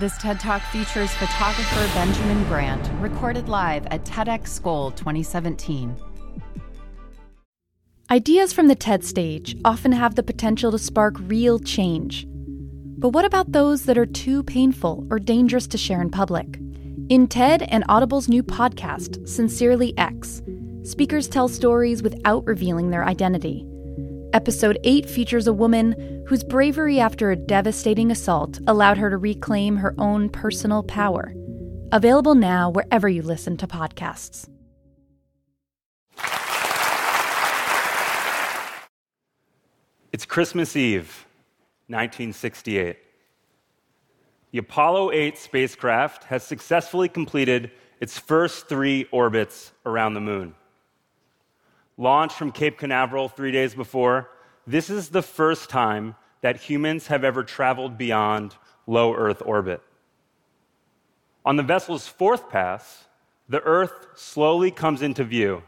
This TED Talk features photographer Benjamin Grant, recorded live at TEDx Seoul 2017. Ideas from the TED stage often have the potential to spark real change. But what about those that are too painful or dangerous to share in public? In TED and Audible's new podcast, Sincerely X, speakers tell stories without revealing their identity. Episode 8 features a woman whose bravery after a devastating assault allowed her to reclaim her own personal power. Available now wherever you listen to podcasts. It's Christmas Eve, 1968. The Apollo 8 spacecraft has successfully completed its first three orbits around the moon launched from Cape Canaveral three days before, this is the first time that humans have ever traveled beyond low Earth orbit. On the vessel's fourth pass, the Earth slowly comes into view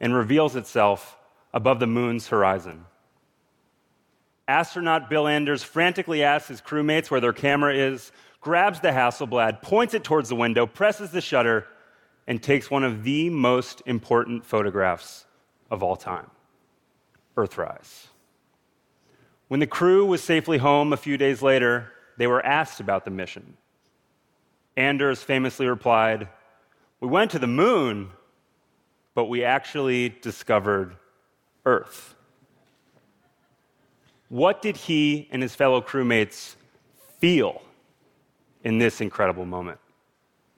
and reveals itself above the moon's horizon. Astronaut Bill Anders frantically asks his crewmates where their camera is, grabs the Hasselblad, points it towards the window, presses the shutter, and takes one of the most important photographs of all time Earthrise. When the crew was safely home a few days later, they were asked about the mission. Anders famously replied, We went to the moon, but we actually discovered Earth. What did he and his fellow crewmates feel in this incredible moment?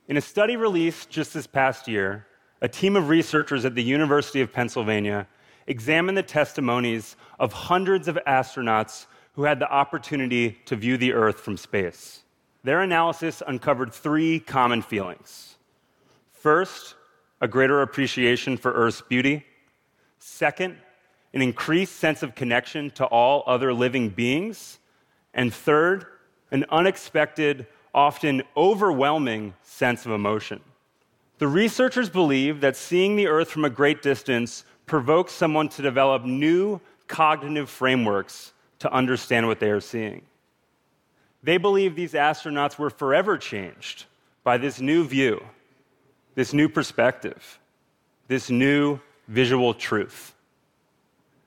In a study released just this past year, a team of researchers at the University of Pennsylvania examined the testimonies of hundreds of astronauts who had the opportunity to view the Earth from space. Their analysis uncovered three common feelings. First, a greater appreciation for Earth's beauty. Second, an increased sense of connection to all other living beings. And third, an unexpected, often overwhelming sense of emotion. The researchers believe that seeing the Earth from a great distance provokes someone to develop new cognitive frameworks to understand what they are seeing. They believe these astronauts were forever changed by this new view, this new perspective, this new visual truth.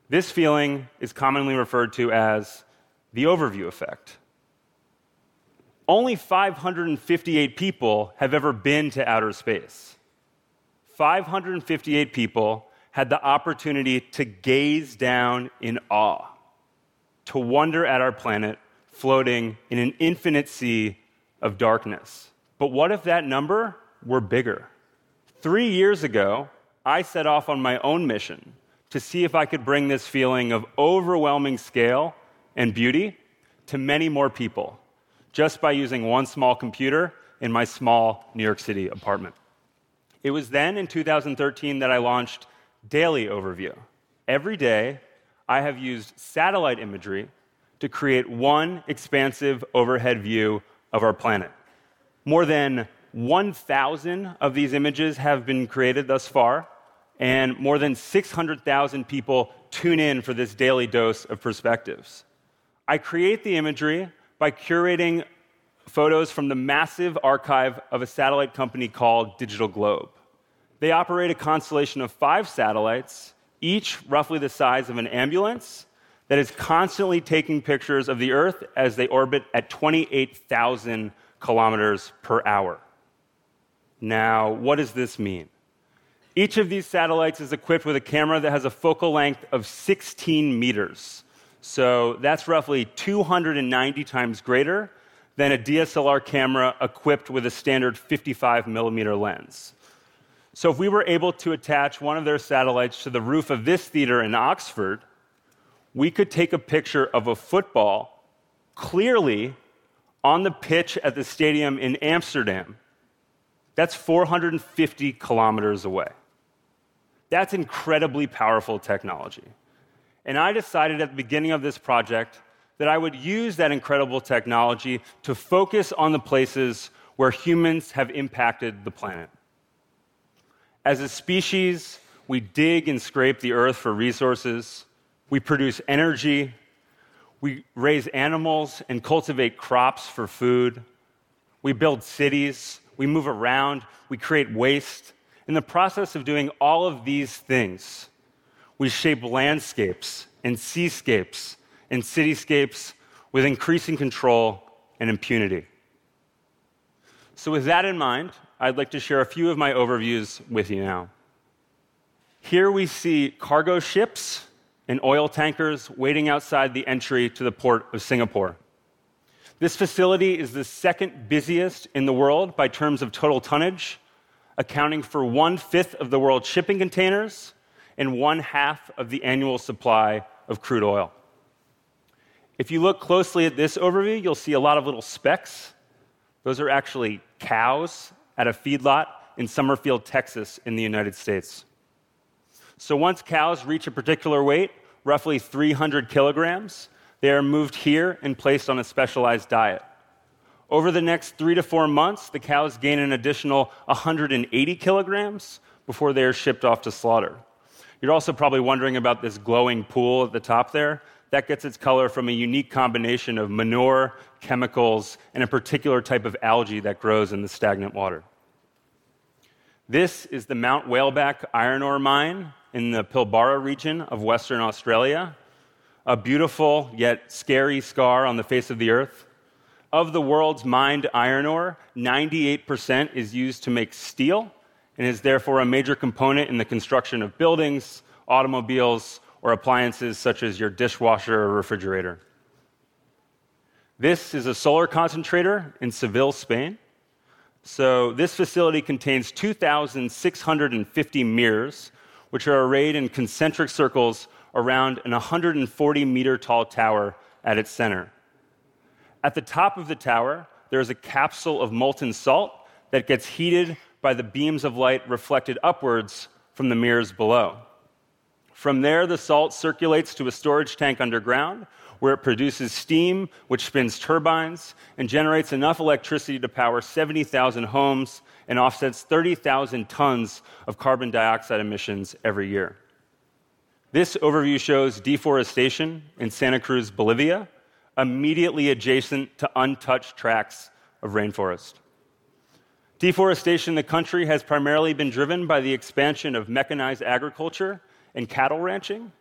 This feeling is commonly referred to as the overview effect. Only 558 people have ever been to outer space. 558 people had the opportunity to gaze down in awe, to wonder at our planet floating in an infinite sea of darkness. But what if that number were bigger? Three years ago, I set off on my own mission to see if I could bring this feeling of overwhelming scale and beauty to many more people just by using one small computer in my small New York City apartment. It was then in 2013 that I launched Daily Overview. Every day, I have used satellite imagery to create one expansive overhead view of our planet. More than 1,000 of these images have been created thus far, and more than 600,000 people tune in for this daily dose of perspectives. I create the imagery by curating photos from the massive archive of a satellite company called Digital Globe. They operate a constellation of five satellites, each roughly the size of an ambulance, that is constantly taking pictures of the Earth as they orbit at 28,000 kilometers per hour. Now, what does this mean? Each of these satellites is equipped with a camera that has a focal length of 16 meters. So that's roughly 290 times greater than a DSLR camera equipped with a standard 55 millimeter lens. So if we were able to attach one of their satellites to the roof of this theater in Oxford, we could take a picture of a football clearly on the pitch at the stadium in Amsterdam. That's 450 kilometers away. That's incredibly powerful technology. And I decided at the beginning of this project that I would use that incredible technology to focus on the places where humans have impacted the planet. As a species, we dig and scrape the earth for resources, we produce energy, we raise animals and cultivate crops for food, we build cities, we move around, we create waste. In the process of doing all of these things, we shape landscapes and seascapes and cityscapes with increasing control and impunity. So, with that in mind, I'd like to share a few of my overviews with you now. Here we see cargo ships and oil tankers waiting outside the entry to the port of Singapore. This facility is the second busiest in the world by terms of total tonnage, accounting for one fifth of the world's shipping containers and one half of the annual supply of crude oil. If you look closely at this overview, you'll see a lot of little specks. Those are actually cows at a feedlot in Summerfield, Texas, in the United States. So once cows reach a particular weight, roughly 300 kilograms, they are moved here and placed on a specialized diet. Over the next three to four months, the cows gain an additional 180 kilograms before they are shipped off to slaughter. You're also probably wondering about this glowing pool at the top there. That gets its color from a unique combination of manure, chemicals, and a particular type of algae that grows in the stagnant water. This is the Mount Whaleback iron ore mine in the Pilbara region of Western Australia, a beautiful yet scary scar on the face of the earth. Of the world's mined iron ore, 98% is used to make steel and is therefore a major component in the construction of buildings, automobiles, or appliances such as your dishwasher or refrigerator. This is a solar concentrator in Seville, Spain. So, this facility contains 2,650 mirrors, which are arrayed in concentric circles around an 140 meter tall tower at its center. At the top of the tower, there is a capsule of molten salt that gets heated by the beams of light reflected upwards from the mirrors below. From there, the salt circulates to a storage tank underground where it produces steam, which spins turbines and generates enough electricity to power 70,000 homes and offsets 30,000 tons of carbon dioxide emissions every year. This overview shows deforestation in Santa Cruz, Bolivia, immediately adjacent to untouched tracts of rainforest. Deforestation in the country has primarily been driven by the expansion of mechanized agriculture and cattle ranching.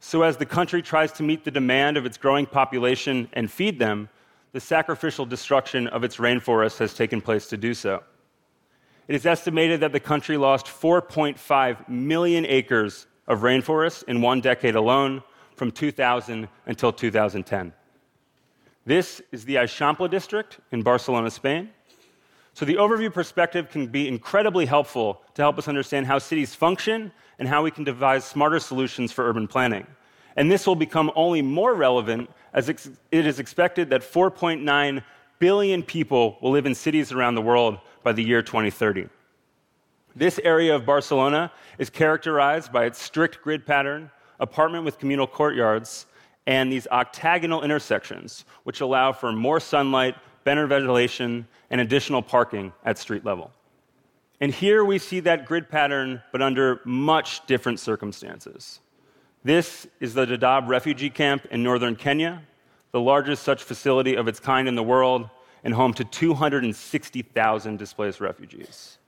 So, as the country tries to meet the demand of its growing population and feed them, the sacrificial destruction of its rainforest has taken place to do so. It is estimated that the country lost 4.5 million acres of rainforest in one decade alone from 2000 until 2010. This is the Eixample district in Barcelona, Spain. So, the overview perspective can be incredibly helpful to help us understand how cities function and how we can devise smarter solutions for urban planning. And this will become only more relevant as it is expected that 4.9 billion people will live in cities around the world by the year 2030. This area of Barcelona is characterized by its strict grid pattern, apartment with communal courtyards, and these octagonal intersections, which allow for more sunlight, better ventilation, and additional parking at street level. And here we see that grid pattern, but under much different circumstances. This is the Dadaab refugee camp in northern Kenya, the largest such facility of its kind in the world, and home to 260,000 displaced refugees.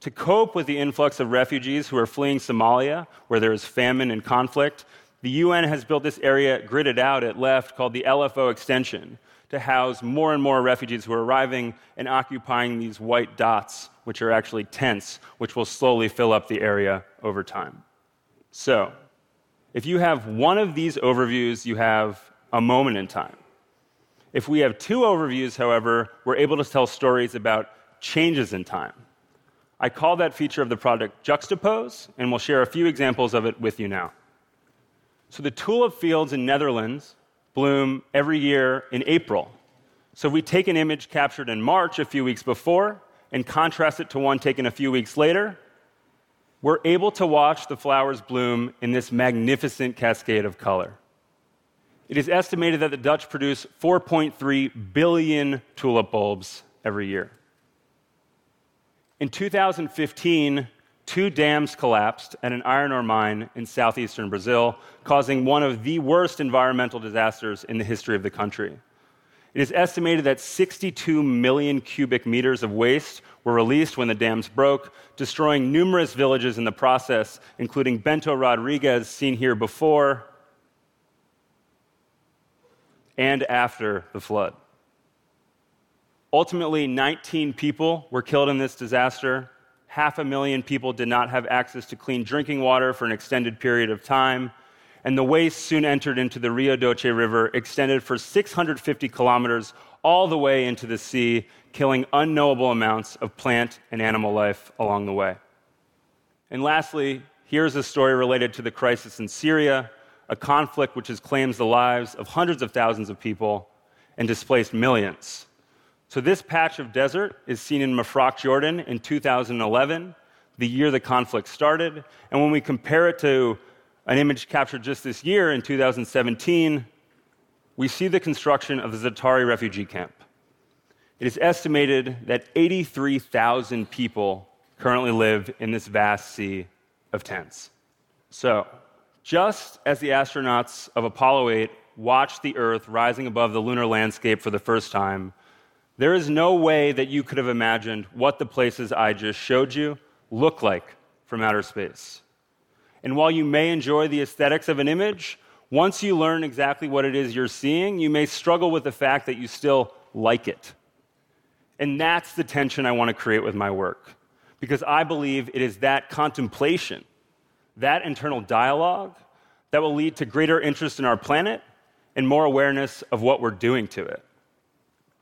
To cope with the influx of refugees who are fleeing Somalia, where there is famine and conflict, the UN has built this area gridded out at left called the LFO extension, to house more and more refugees who are arriving and occupying these white dots, which are actually tents, which will slowly fill up the area over time. So, if you have one of these overviews, you have a moment in time. If we have two overviews, however, we're able to tell stories about changes in time. I call that feature of the product Juxtapose, and we'll share a few examples of it with you now. So, the tulip fields in Netherlands bloom every year in April. So we take an image captured in March, a few weeks before, and contrast it to one taken a few weeks later. We're able to watch the flowers bloom in this magnificent cascade of color. It is estimated that the Dutch produce 4.3 billion tulip bulbs every year. In 2015, two dams collapsed at an iron ore mine in southeastern Brazil, causing one of the worst environmental disasters in the history of the country. It is estimated that 62 million cubic meters of waste were released when the dams broke, destroying numerous villages in the process, including Bento Rodrigues, seen here before, and after the flood. Ultimately, 19 people were killed in this disaster. Half a million people did not have access to clean drinking water for an extended period of time. And the waste soon entered into the Rio Doce River, extended for 650 kilometers all the way into the sea, killing unknowable amounts of plant and animal life along the way. And lastly, here's a story related to the crisis in Syria, a conflict which has claimed the lives of hundreds of thousands of people and displaced millions. So, this patch of desert is seen in Mafraq, Jordan in 2011, the year the conflict started. And when we compare it to an image captured just this year in 2017, we see the construction of the Zaatari refugee camp. It is estimated that 83,000 people currently live in this vast sea of tents. So, just as the astronauts of Apollo 8 watched the Earth rising above the lunar landscape for the first time, there is no way that you could have imagined what the places I just showed you look like from outer space. And while you may enjoy the aesthetics of an image, once you learn exactly what it is you're seeing, you may struggle with the fact that you still like it. And that's the tension I want to create with my work. Because I believe it is that contemplation that internal dialogue that will lead to greater interest in our planet and more awareness of what we're doing to it.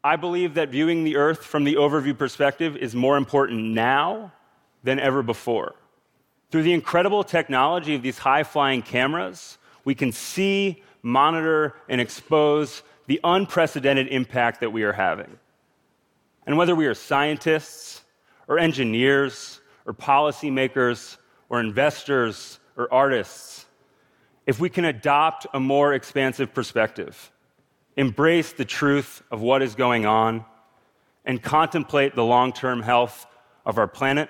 I believe that viewing the Earth from the overview perspective is more important now than ever before. Through the incredible technology of these high flying cameras, we can see, monitor, and expose the unprecedented impact that we are having. And whether we are scientists, or engineers, or policymakers, or investors or artists if we can adopt a more expansive perspective, embrace the truth of what is going on, and contemplate the long term health of our planet,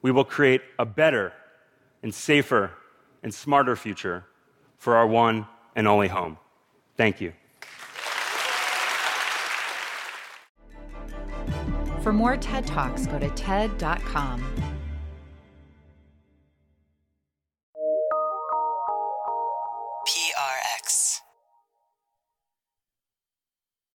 we will create a better and safer and smarter future for our one and only home. Thank you. For more TED Talks, go to TED.com.